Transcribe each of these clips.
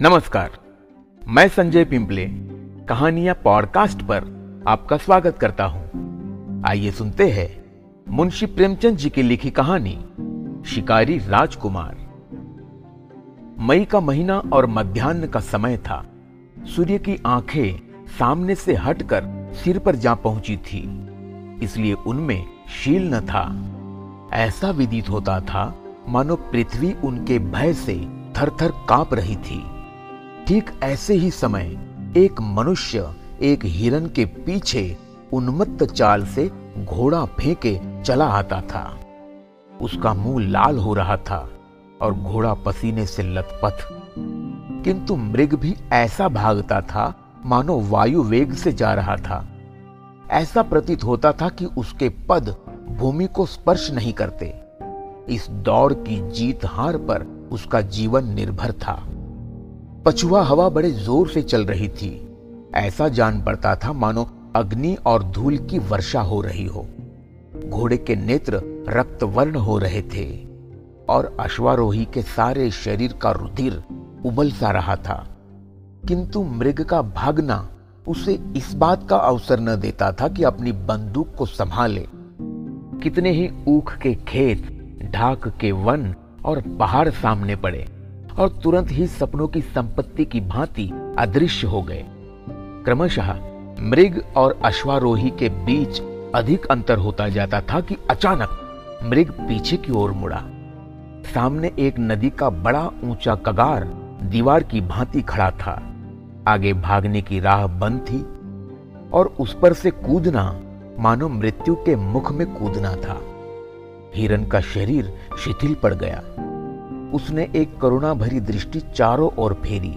नमस्कार, मैं संजय पिंपले, कहानियाँ पॉडकास्ट पर आपका स्वागत करता हूँ। आइए सुनते हैं मुंशी प्रेमचंद जी की लिखी कहानी, शिकारी राजकुमार। मई का महीना और मध्यान्ह का समय था। सूर्य की आँखें सामने से हटकर सिर पर जा पहुँची थी, इसलिए उनमें शील न था। ऐसा विदित होता था, मानो पृथ्वी उनके भय से थर थर काँप रही थी। ठीक ऐसे ही समय एक मनुष्य एक हिरन के पीछे उन्मत्त चाल से घोड़ा फेंके चला आता था। उसका मुँह लाल हो रहा था और घोड़ा पसीने से लथपथ। किंतु मृग भी ऐसा भागता था, मानो वायु वेग से जा रहा था। ऐसा प्रतीत होता था कि उसके पद भूमि को स्पर्श नहीं करते। इस दौड़ की जीत हार पर उसका जीवन निर्भर था। पछुआ हवा बड़े ज़ोर से चल रही थी। ऐसा जान पड़ता था मानो अग्नि और धूल की वर्षा हो रही हो। घोड़े के नेत्र रक्त वर्ण हो रहे थे और अश्वारोही के सारे शरीर का रुधिर उबल सा रहा था। किंतु मृग का भागना उसे इस बात का अवसर न देता था कि अपनी बंदूक को संभाले। कितने ही ऊख के खेत, ढाक के वन और पहाड़ सामने पड़े। और तुरंत ही सपनों की संपत्ति की भांति अदृश्य हो गए। क्रमशः मृग और अश्वारोही के बीच अधिक अंतर होता जाता था कि अचानक मृग पीछे की ओर मुड़ा। सामने एक नदी का बड़ा ऊँचा कगार दीवार की भांति खड़ा था। आगे भागने की राह बंद थी और उस पर से कूदना मानो मृत्यु के मुख में कूदना था। हिरन का शरीर शिथिल पड़ गया। उसने एक करुणा भरी दृष्टि चारों ओर फेरी,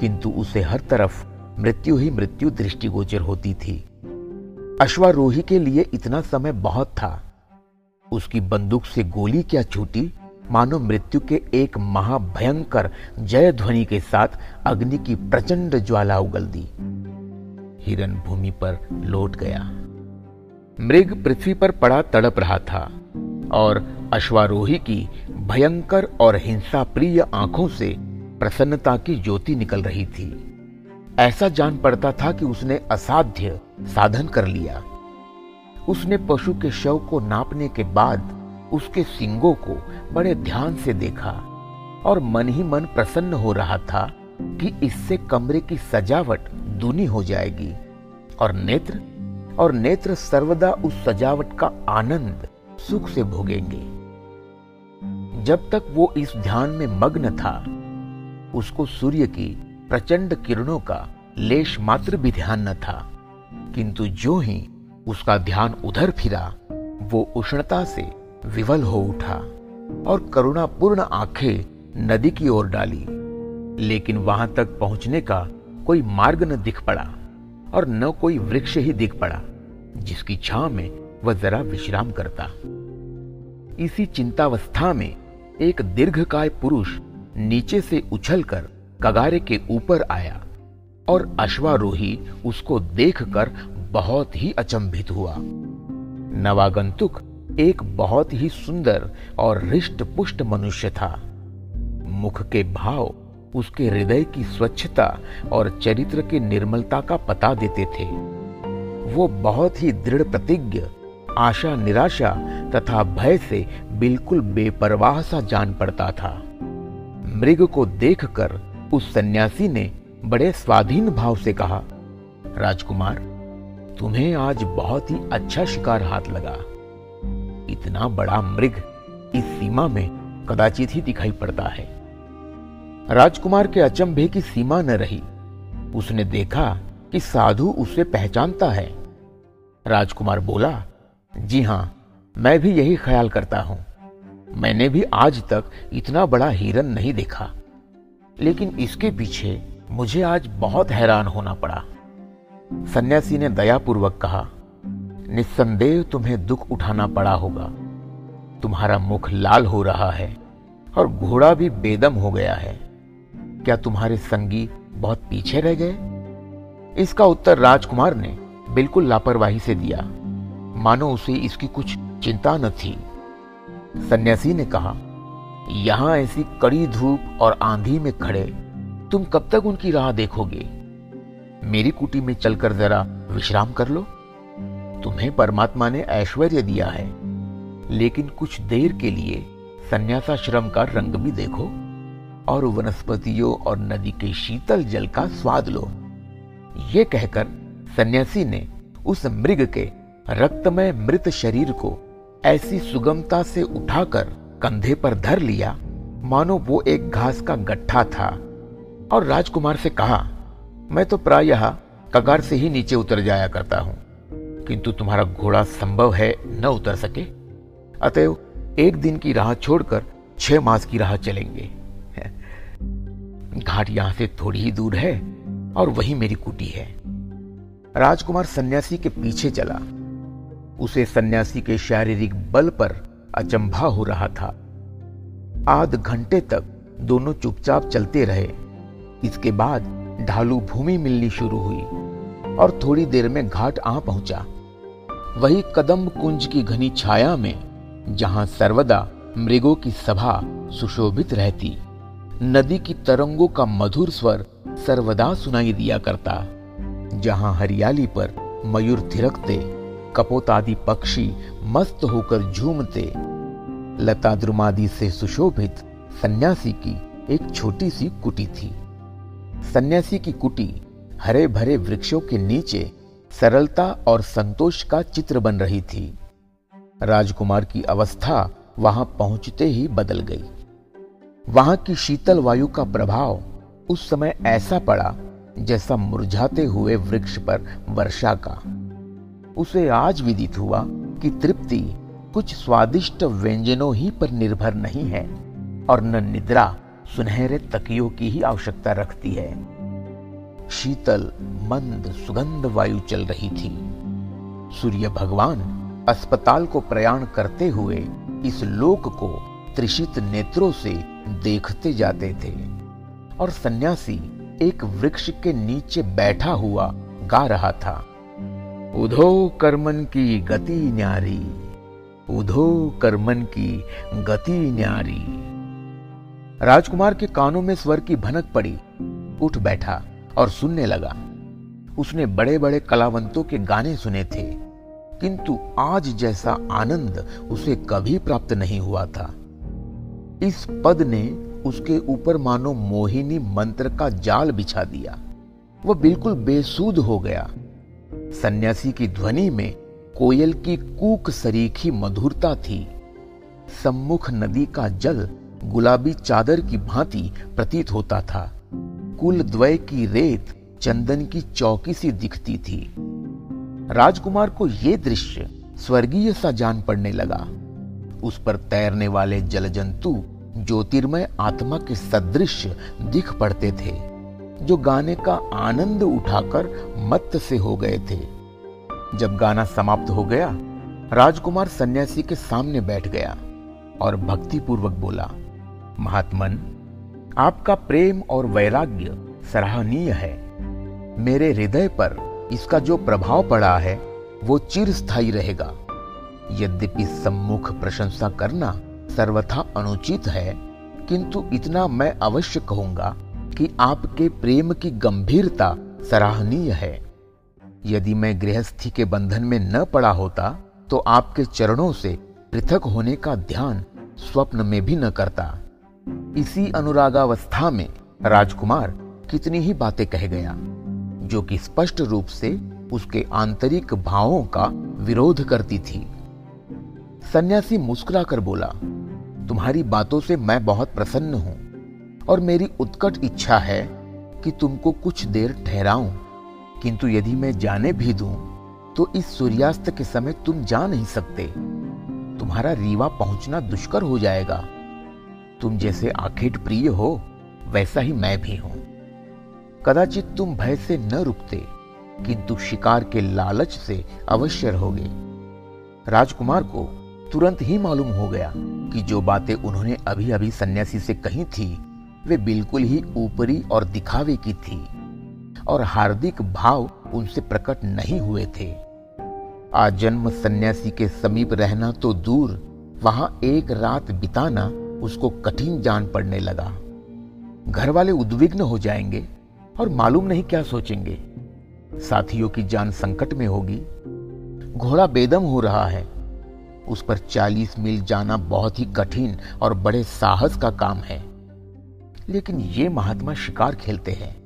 किंतु उसे हर तरफ़ मृत्यु ही मृत्यु दृष्टिगोचर होती थी। अश्वारोही के लिए इतना समय बहुत था। उसकी बंदूक से गोली क्या छूटी? मानो मृत्यु के एक महाभयंकर जय ध्वनि के साथ अग्नि की प्रचंड ज्वाला उगल दी। हिरन भूमि पर लौट गया। मृग पृथ्वी पर पड़ा तड़प रहा था और अश्वारोही की भयंकर और हिंसा प्रिय आँखों से प्रसन्नता की ज्योति निकल रही थी। ऐसा जान पड़ता था कि उसने असाध्य साधन कर लिया। उसने पशु के शव को नापने के बाद उसके सिंगों को बड़े ध्यान से देखा और मन ही मन प्रसन्न हो रहा था कि इससे कमरे की सजावट दूनी हो जाएगी और नेत्र और नेत्र सर्वदा उस सजावट का आनंद सुख से भोगेंगे। जब तक वो इस ध्यान में मग्न था, उसको सूर्य की प्रचंड किरणों का लेश मात्र भी ध्यान न था। किंतु जो ही उसका ध्यान उधर फिरा, वो उष्णता से विवल हो उठा और करुणापूर्ण आँखें नदी की ओर डाली। लेकिन वहाँ तक पहुँचने का कोई मार्ग न दिख पड़ा और न कोई वृक्ष ही दिख पड़ा, जिसकी छां में वह जरा विश्राम करता। इसी चिंतावस्था में एक दीर्घकाय पुरुष नीचे से उछलकर कगारे के ऊपर आया और अश्वारोही उसको देखकर बहुत ही अचंभित हुआ। नवागंतुक एक बहुत ही सुंदर और हृष्ट पुष्ट मनुष्य था। मुख के भाव उसके हृदय की स्वच्छता और चरित्र की निर्मलता का पता देते थे। वो बहुत ही दृढ़ प्रतिज्ञ आशा, निराशा तथा भय से बिल्कुल बेपरवाह सा जान पड़ता था। मृग को देखकर उस सन्यासी ने बड़े स्वाधीन भाव से कहा, राजकुमार, तुम्हें आज बहुत ही अच्छा शिकार हाथ लगा। इतना बड़ा मृग इस सीमा में कदाचित ही दिखाई पड़ता है। राजकुमार के अचंभे की सीमा न रही। उसने देखा कि साधु उसे पहचानता है। राजकुमार बोला जी हाँ मैं भी यही ख्याल करता हूँ। मैंने भी आज तक इतना बड़ा हिरन नहीं देखा। लेकिन इसके पीछे मुझे आज बहुत हैरान होना पड़ा। सन्यासी ने दयापूर्वक कहा, निस्संदेह तुम्हें दुख उठाना पड़ा होगा। तुम्हारा मुख लाल हो रहा है और घोड़ा भी बेदम हो गया है। क्या तुम्हारे संगी बहुत पीछे रह गए? इसका उत्तर राजकुमार ने बिल्कुल लापरवाही से दिया। मानो उसे इसकी कुछ चिंता न थी। सन्यासी ने कहा, यहाँ ऐसी कड़ी धूप और आंधी में खड़े, तुम कब तक उनकी राह देखोगे? मेरी कुटी में चलकर जरा विश्राम कर लो। तुम्हें परमात्मा ने ऐश्वर्य दिया है, लेकिन कुछ देर के लिए संन्यासाश्रम का रंग भी देखो और वनस्पतियों और नदी के शीतल जल का स्वाद लो। ये कहकर सन्यासी ने उस मृग के रक्तमय मृत शरीर को ऐसी सुगमता से उठाकर कंधे पर धर लिया। मानो वो एक घास का गट्ठा था। और राजकुमार से कहा, मैं तो प्रायः कगार से ही नीचे उतर जाया करता हूँ, किंतु तुम्हारा घोड़ा संभव है न उतर सके। अतएव एक दिन की राह छोड़कर छह मास की राह चलेंगे। घाट यहाँ से थोड़ी ही दूर है और वही मेरी कुटी है। राजकुमार सन्यासी के पीछे चला। उसे सन्यासी के शारीरिक बल पर अचंभा हो रहा था। आध घंटे तक दोनों चुपचाप चलते रहे। इसके बाद ढालू भूमि मिलनी शुरू हुई और थोड़ी देर में घाट आ पहुँचा। वही कदम कुंज की घनी छाया में, जहाँ सर्वदा मृगों की सभा सुशोभित रहती, नदी की तरंगों का मधुर स्वर सर्वदा सुनाई दिया करता, जहाँ हरियाली पर मयूर थिरकते कपोतादि पक्षी मस्त होकर झूमते। लता द्रुमादि से सुशोभित सन्यासी की एक छोटी सी कुटी थी। सन्यासी की कुटी हरे भरे वृक्षों के नीचे सरलता और संतोष का चित्र बन रही थी। राजकुमार की अवस्था वहाँ पहुँचते ही बदल गई। वहाँ की शीतल वायु का प्रभाव उस समय ऐसा पड़ा जैसा मुरझाते हुए वृक्ष पर वर्षा का। उसे आज विदित हुआ कि तृप्ति कुछ स्वादिष्ट व्यंजनों ही पर निर्भर नहीं है और न निद्रा सुनहरे तकियों की ही आवश्यकता रखती है। शीतल, मंद, सुगंध वायु चल रही थी। सूर्य भगवान अस्पताल को प्रयाण करते हुए इस लोक को त्रिशित नेत्रों से देखते जाते थे और सन्यासी एक वृक्ष के नीचे बैठा हुआ गा रहा था। उधो कर्मन की गति न्यारी। उधो कर्मन की गति न्यारी। राजकुमार के कानों में स्वर की भनक पड़ी। उठ बैठा और सुनने लगा। उसने बड़े बड़े कलावंतों के गाने सुने थे। किंतु आज जैसा आनंद उसे कभी प्राप्त नहीं हुआ था। इस पद ने उसके ऊपर मानो मोहिनी मंत्र का जाल बिछा दिया। वह बिल्कुल बेसूद हो गया। सन्यासी की ध्वनि में कोयल की कूक सरीखी मधुरता थी। सम्मुख नदी का जल गुलाबी चादर की भांति प्रतीत होता था। कुल द्वय की रेत चंदन की चौकी सी दिखती थी। राजकुमार को यह दृश्य स्वर्गीय सा जान पड़ने लगा। उस पर तैरने वाले जल जंतु ज्योतिर्मय आत्मा के सदृश दिख पड़ते थे। जो गाने का आनंद उठाकर मत से हो गए थे। जब गाना समाप्त हो गया, राजकुमार सन्यासी के सामने बैठ गया और भक्तिपूर्वक बोला, महात्मन, आपका प्रेम और वैराग्य सराहनीय है। मेरे हृदय पर इसका जो प्रभाव पड़ा है, वो चिर स्थायी रहेगा। यद्यपि सम्मुख प्रशंसा करना सर्वथा अनुचित है, किंतु इतना मैं अवश्य कहूँगा कि आपके प्रेम की गंभीरता सराहनीय है। यदि मैं गृहस्थी के बंधन में न पड़ा होता तो आपके चरणों से पृथक होने का ध्यान स्वप्न में भी न करता। इसी अनुरागावस्था में राजकुमार कितनी ही बातें कह गया, जो कि स्पष्ट रूप से उसके आंतरिक भावों का विरोध करती थी। सन्यासी मुस्कुराकर बोला, तुम्हारी बातों से मैं बहुत प्रसन्न हूँ। और मेरी उत्कट इच्छा है कि तुमको कुछ देर ठहराऊं। किंतु यदि मैं जाने भी दूँ तो इस सूर्यास्त के समय तुम जा नहीं सकते। तुम्हारा रीवा पहुँचना दुष्कर हो जाएगा। तुम जैसे आखेट प्रिय हो, वैसा ही मैं भी हूँ। कदाचित तुम भय से न रुकते, किंतु शिकार के लालच से अवश्य रहोगे। राजकुमार को तुरंत ही मालूम हो गया कि जो बातें उन्होंने अभी अभी सन्यासी से कही थी वे बिल्कुल ही ऊपरी और दिखावे की थी, और हार्दिक भाव उनसे प्रकट नहीं हुए थे। आजन्म सन्यासी के समीप रहना तो दूर, वहाँ एक रात बिताना उसको कठिन जान पड़ने लगा। घर वाले उद्विग्न हो जाएँगे और मालूम नहीं क्या सोचेंगे। साथियों की जान संकट में होगी। घोड़ा बेदम हो रहा है। उस पर 40 मील जाना बहुत ही कठिन और बड़े साहस का काम है। लेकिन ये महात्मा शिकार खेलते हैं।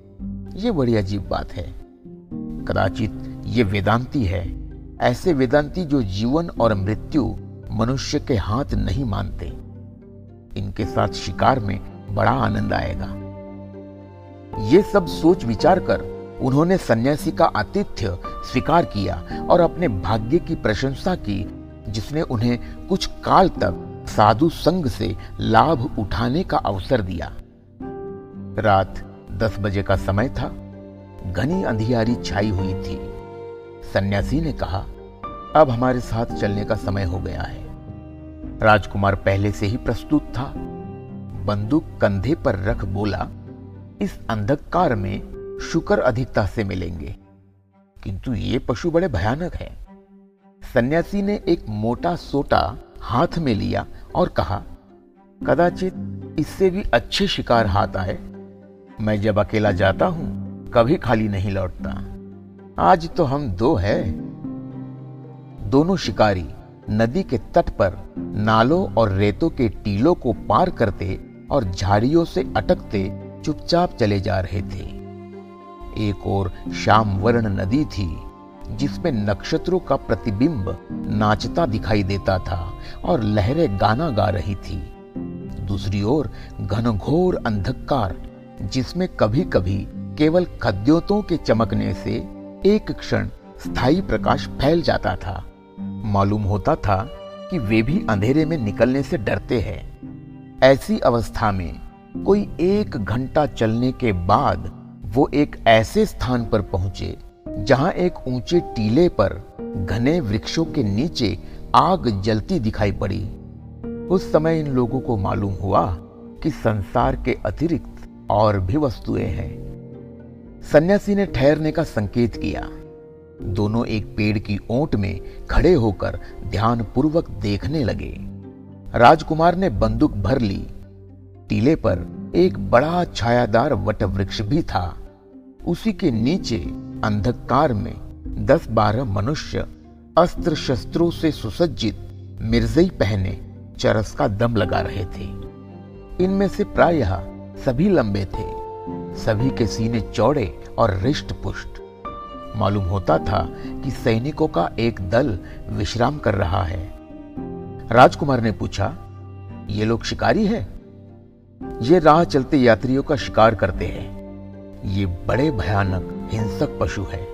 ये बड़ी अजीब बात है। कदाचित ये वेदांती है। ऐसे वेदांती जो जीवन और मृत्यु मनुष्य के हाथ नहीं मानते। इनके साथ शिकार में बड़ा आनंद आएगा। ये सब सोच विचार कर उन्होंने सन्यासी का आतिथ्य स्वीकार किया और अपने भाग्य की प्रशंसा की, जिसने उन्हें कुछ काल तक साधु संघ से लाभ उठाने का अवसर दिया। रात दस बजे का समय था। घनी अंधियारी छाई हुई थी। सन्यासी ने कहा, अब हमारे साथ चलने का समय हो गया है। राजकुमार पहले से ही प्रस्तुत था। बंदूक कंधे पर रख बोला, इस अंधकार में शुक्र अधिकता से मिलेंगे। किंतु ये पशु बड़े भयानक है। सन्यासी ने एक मोटा सोटा हाथ में लिया और कहा, कदाचित इससे भी अच्छे शिकार हाथ आए। मैं जब अकेला जाता हूँ, कभी खाली नहीं लौटता। आज तो हम दो हैं। दोनों शिकारी नदी के तट पर नालों और रेतों के टीलों को पार करते और झाड़ियों से अटकते चुपचाप चले जा रहे थे। एक और श्याम वर्ण नदी थी, जिसमें नक्षत्रों का प्रतिबिंब नाचता दिखाई देता था और लहरें गाना गा रही थी। दूसरी ओर घनघोर अंधकार जिसमें कभी कभी केवल खद्योतों के चमकने से एक क्षण स्थायी प्रकाश फैल जाता था। मालूम होता था कि वे भी अंधेरे में निकलने से डरते हैं। ऐसी अवस्था में कोई एक घंटा चलने के बाद वो एक ऐसे स्थान पर पहुँचे, जहाँ एक ऊँचे टीले पर घने वृक्षों के नीचे आग जलती दिखाई पड़ी। उस समय इन लोगों को मालूम हुआ कि संसार के अतिरिक्त और भी वस्तुएँ हैं। सन्यासी ने ठहरने का संकेत किया। दोनों एक पेड़ की ओट में खड़े होकर ध्यान पूर्वक देखने लगे। राजकुमार ने बंदूक भर ली। टीले पर एक बड़ा छायादार वट वृक्ष भी था। उसी के नीचे अंधकार में दस बारह मनुष्य अस्त्र शस्त्रों से सुसज्जित मिर्जई पहने चरस का दम लगा रहे थे। इनमें से प्रायः सभी लंबे थे, सभी के सीने चौड़े और रिष्ट पुष्ट। मालूम होता था कि सैनिकों का एक दल विश्राम कर रहा है। राजकुमार ने पूछा, ये लोग शिकारी हैं? ये राह चलते यात्रियों का शिकार करते हैं। ये बड़े भयानक, हिंसक पशु है।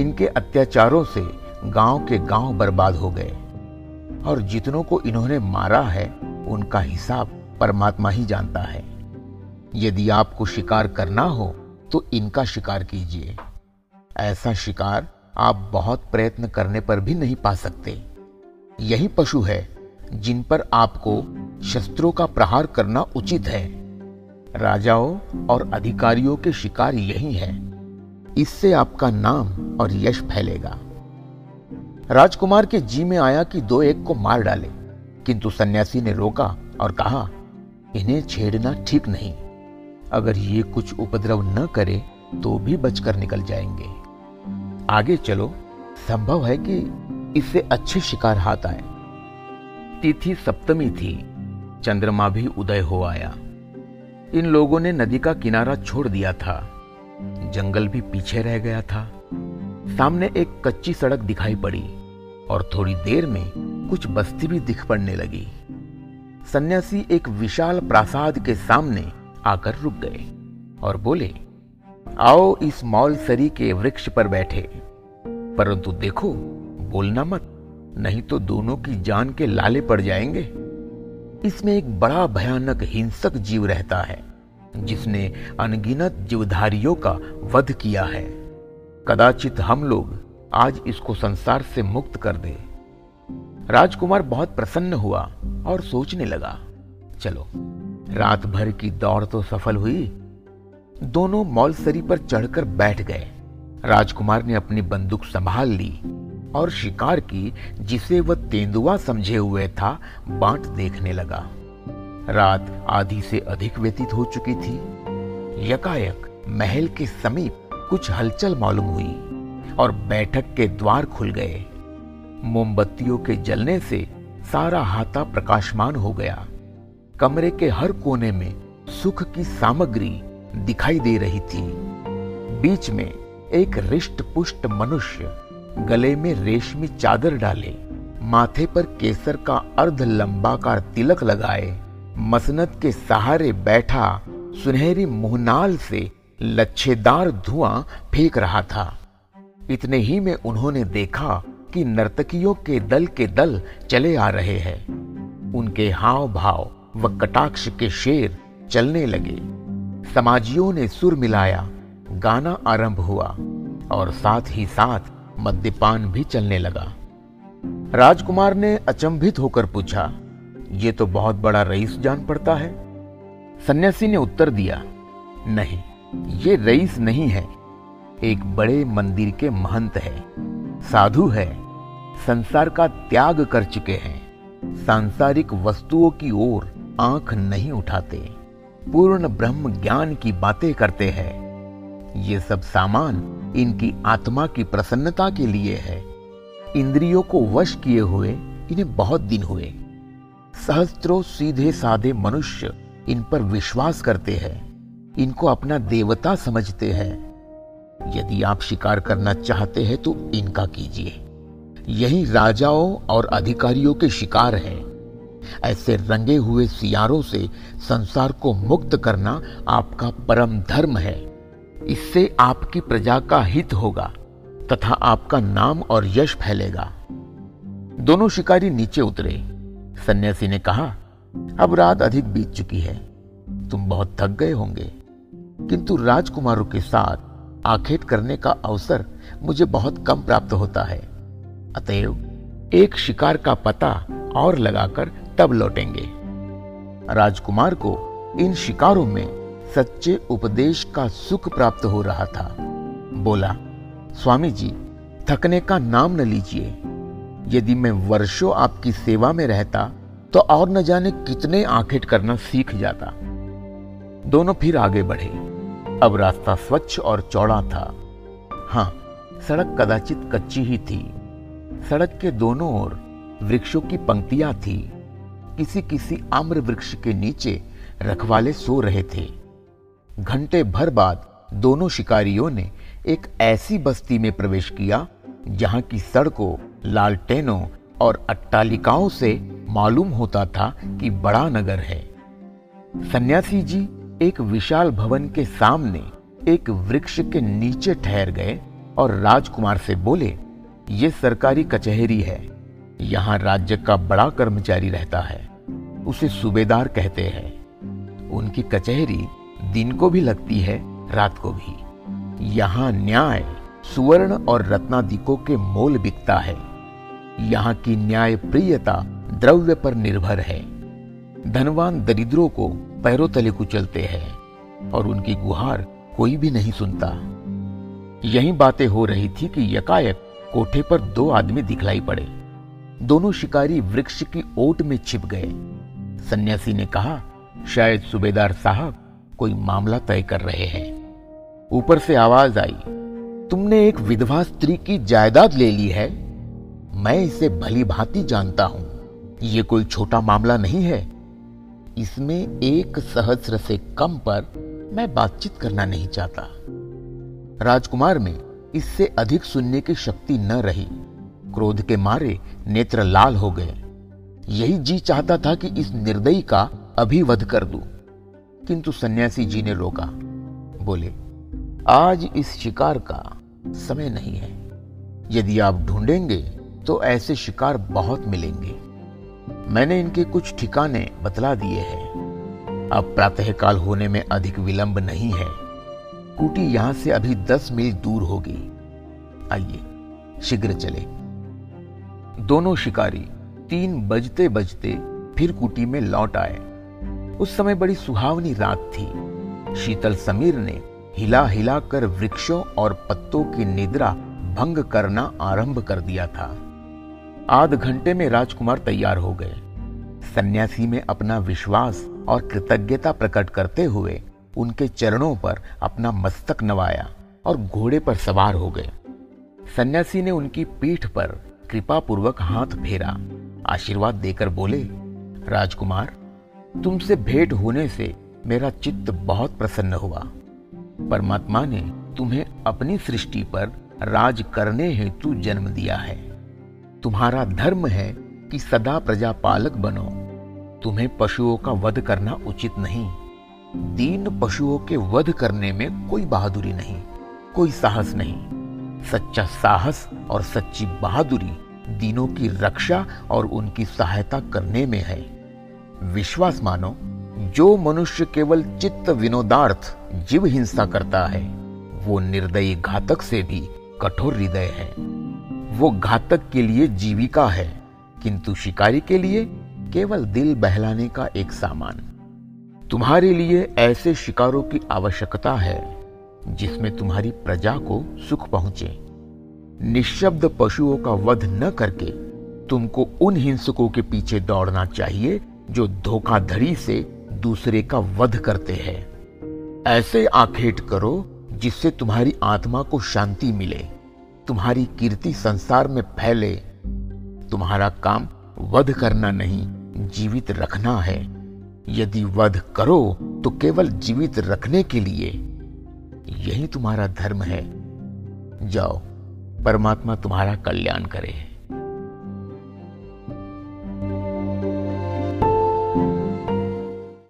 इनके अत्याचारों से गाँव के गाँव बर्बाद हो गए। और जितनों को इन्होंने मारा है, उनका हिसाब परमात्मा ही जानता है। यदि आपको शिकार करना हो तो इनका शिकार कीजिए। ऐसा शिकार आप बहुत प्रयत्न करने पर भी नहीं पा सकते। यही पशु है, जिन पर आपको शस्त्रों का प्रहार करना उचित है। राजाओं और अधिकारियों के शिकार यही है। इससे आपका नाम और यश फैलेगा। राजकुमार के जी में आया कि दो एक को मार डाले, किंतु सन्यासी ने रोका और कहा, इन्हें छेड़ना ठीक नहीं। अगर ये कुछ उपद्रव न करे तो भी बचकर निकल जाएँगे। आगे चलो। संभव है कि इससे अच्छे शिकार हाथ आए। तिथि सप्तमी थी। चंद्रमा भी उदय हो आया। इन लोगों ने नदी का किनारा छोड़ दिया था। जंगल भी पीछे रह गया था। सामने एक कच्ची सड़क दिखाई पड़ी और थोड़ी देर में कुछ बस्ती भी दिख पड़ने लगी। सन्यासी एक विशाल प्रासाद के सामने आकर रुक गए और बोले, आओ इस मौलसरी के वृक्ष पर बैठे। परंतु देखो, बोलना मत, नहीं तो दोनों की जान के लाले पड़ जाएँगे। इसमें एक बड़ा भयानक हिंसक जीव रहता है, जिसने अनगिनत जीवधारियों का वध किया है। कदाचित हम लोग आज इसको संसार से मुक्त कर दे। राजकुमार बहुत प्रसन्न हुआ और सोचने लगा, चलो रात भर की दौड़ तो सफल हुई। दोनों मौलसरी पर चढ़कर बैठ गए। राजकुमार ने अपनी बंदूक संभाल ली और शिकार की, जिसे वह तेंदुआ समझे हुए था, बांट देखने लगा। रात आधी से अधिक व्यतीत हो चुकी थी। यकायक महल के समीप कुछ हलचल मालूम हुई और बैठक के द्वार खुल गए। मोमबत्तियों के जलने से सारा हाथा प्रकाशमान हो गया। कमरे के हर कोने में सुख की सामग्री दिखाई दे रही थी। बीच में एक रिष्ट पुष्ट मनुष्य गले में रेशमी चादर डाले, माथे पर केसर का अर्ध लंबाकार तिलक लगाए मसनत के सहारे बैठा सुनहरी मुहनाल से लच्छेदार धुआँ फेंक रहा था। इतने ही में उन्होंने देखा कि नर्तकियों के दल के दल चले आ रहे हैं। उनके हाव भाव व कटाक्ष के शेर चलने लगे। समाजियों ने सुर मिलाया, गाना आरंभ हुआ और साथ ही साथ मद्यपान भी चलने लगा। राजकुमार ने अचंभित होकर पूछा, ये तो बहुत बड़ा रईस जान पड़ता है? सन्यासी ने उत्तर दिया, नहीं, ये रईस नहीं है। एक बड़े मंदिर के महंत है। साधु है। संसार का त्याग कर चुके हैं। सांसारिक वस्तुओं की ओर आँख नहीं उठाते, पूर्ण ब्रह्म ज्ञान की बातें करते हैं। ये सब सामान इनकी आत्मा की प्रसन्नता के लिए है। इंद्रियों को वश किए हुए इन्हें बहुत दिन हुए। सहस्त्रों सीधे साधे मनुष्य इन पर विश्वास करते हैं, इनको अपना देवता समझते हैं। यदि आप शिकार करना चाहते हैं तो इनका कीजिए। यही राजाओं और अधिकारियों के शिकार हैं। ऐसे रंगे हुए सियारों से संसार को मुक्त करना आपका परम धर्म है। इससे आपकी प्रजा का हित होगा तथा आपका नाम और यश फैलेगा। दोनों शिकारी नीचे उतरे। सन्यासी ने कहा, अब रात अधिक बीत चुकी है। तुम बहुत थक गए होंगे। किंतु राजकुमारों के साथ आखेट करने का अवसर मुझे बहुत कम प्राप्त होता है। अतएव एक शिकार का पता और लगाकर तब लौटेंगे। राजकुमार को इन शिकारों में सच्चे उपदेश का सुख प्राप्त हो रहा था। बोला, स्वामी जी, थकने का नाम न लीजिए। यदि मैं वर्षों आपकी सेवा में रहता तो और न जाने कितने आंखेट करना सीख जाता। दोनों फिर आगे बढ़े। अब रास्ता स्वच्छ और चौड़ा था। हाँ सड़क कदाचित कच्ची ही थी। सड़क के दोनों ओर वृक्षों की पंक्तियाँ थी। किसी किसी आम्र वृक्ष के नीचे रखवाले सो रहे थे। घंटे भर बाद दोनों शिकारियों ने एक ऐसी बस्ती में प्रवेश किया, जहाँ की सड़कों, लालटेनों और अट्टालिकाओं से मालूम होता था कि बड़ा नगर है। सन्यासी जी एक विशाल भवन के सामने एक वृक्ष के नीचे ठहर गए और राजकुमार से बोले, ये सरकारी कचहरी है। यहाँ राज्य का बड़ा कर्मचारी रहता है। उसे सूबेदार कहते हैं। उनकी कचहरी दिन को भी लगती है, रात को भी। यहाँ न्याय, सुवर्ण और रत्नादिकों के मोल बिकता है। यहाँ की न्याय प्रियता द्रव्य पर निर्भर है। धनवान दरिद्रों को पैरों तले कुचलते हैं और उनकी गुहार कोई भी नहीं सुनता। यही बातें हो रही थी कि यकायक कोठे पर दो आदमी दिखलाई पड़े। दोनों शिकारी वृक्ष की ओट में छिप गए। सन्यासी ने कहा, शायद सूबेदार साहब कोई मामला तय कर रहे हैं। ऊपर से आवाज़ आई, तुमने एक विधवा स्त्री की जायदाद ले ली है। मैं इसे भली भांति जानता हूँ। ये कोई छोटा मामला नहीं है। इसमें एक सहस्र से कम पर मैं बातचीत करना नहीं चाहता। राजकुमार में इससे अधिक सुनने की शक्ति न रही। क्रोध के मारे नेत्र लाल हो गए। यही जी चाहता था कि इस निर्दयी का अभिवध कर दूँ, किंतु सन्यासी जी ने रोका। बोले आज इस शिकार का समय नहीं है। यदि आप ढूंढेंगे तो ऐसे शिकार बहुत मिलेंगे। मैंने इनके कुछ ठिकाने बतला दिए हैं। अब प्रातःकाल होने में अधिक विलंब नहीं है। कुटी यहाँ से अभी दस मील दूर होगी। आइए शीघ्र चले। दोनों शिकारी तीन बजते बजते फिर कुटी में लौट आए। उस समय बड़ी सुहावनी रात थी। शीतल समीर ने हिला हिला कर वृक्षों और पत्तों की निद्रा भंग करना आरंभ कर दिया था। आध घंटे में राजकुमार तैयार हो गए। सन्यासी में अपना विश्वास और कृतज्ञता प्रकट करते हुए उनके चरणों पर अपना मस्तक नवाया और घोड़े पर सवार हो गए। सन्यासी ने उनकी पीठ पर कृपा पूर्वक हाथ फेरा। आशीर्वाद देकर बोले, राजकुमार, तुमसे भेंट होने से मेरा चित्त बहुत प्रसन्न हुआ। परमात्मा ने तुम्हें अपनी सृष्टि पर राज करने हेतु जन्म दिया है। तुम्हारा धर्म है कि सदा प्रजा पालक बनो। तुम्हें पशुओं का वध करना उचित नहीं। दीन पशुओं के वध करने में कोई बहादुरी नहीं, कोई साहस नहीं। सच्चा साहस और सच्ची बहादुरी दीनों की रक्षा और उनकी सहायता करने में है। विश्वास मानो, जो मनुष्य केवल चित्त विनोदार्थ जीव हिंसा करता है, वो निर्दयी घातक से भी कठोर हृदय है। वो घातक के लिए जीविका है, किंतु शिकारी के लिए केवल दिल बहलाने का एक सामान। तुम्हारे लिए ऐसे शिकारों की आवश्यकता है। जिसमें तुम्हारी प्रजा को सुख पहुँचे। निशब्द पशुओं का वध न करके तुमको उन हिंसकों के पीछे दौड़ना चाहिए जो धोखाधड़ी से दूसरे का वध करते हैं। ऐसे आखेट करो जिससे तुम्हारी आत्मा को शांति मिले, तुम्हारी कीर्ति संसार में फैले। तुम्हारा काम वध करना नहीं, जीवित रखना है। यदि वध करो तो केवल जीवित रखने के लिए यही तुम्हारा धर्म है। जाओ परमात्मा तुम्हारा कल्याण करे।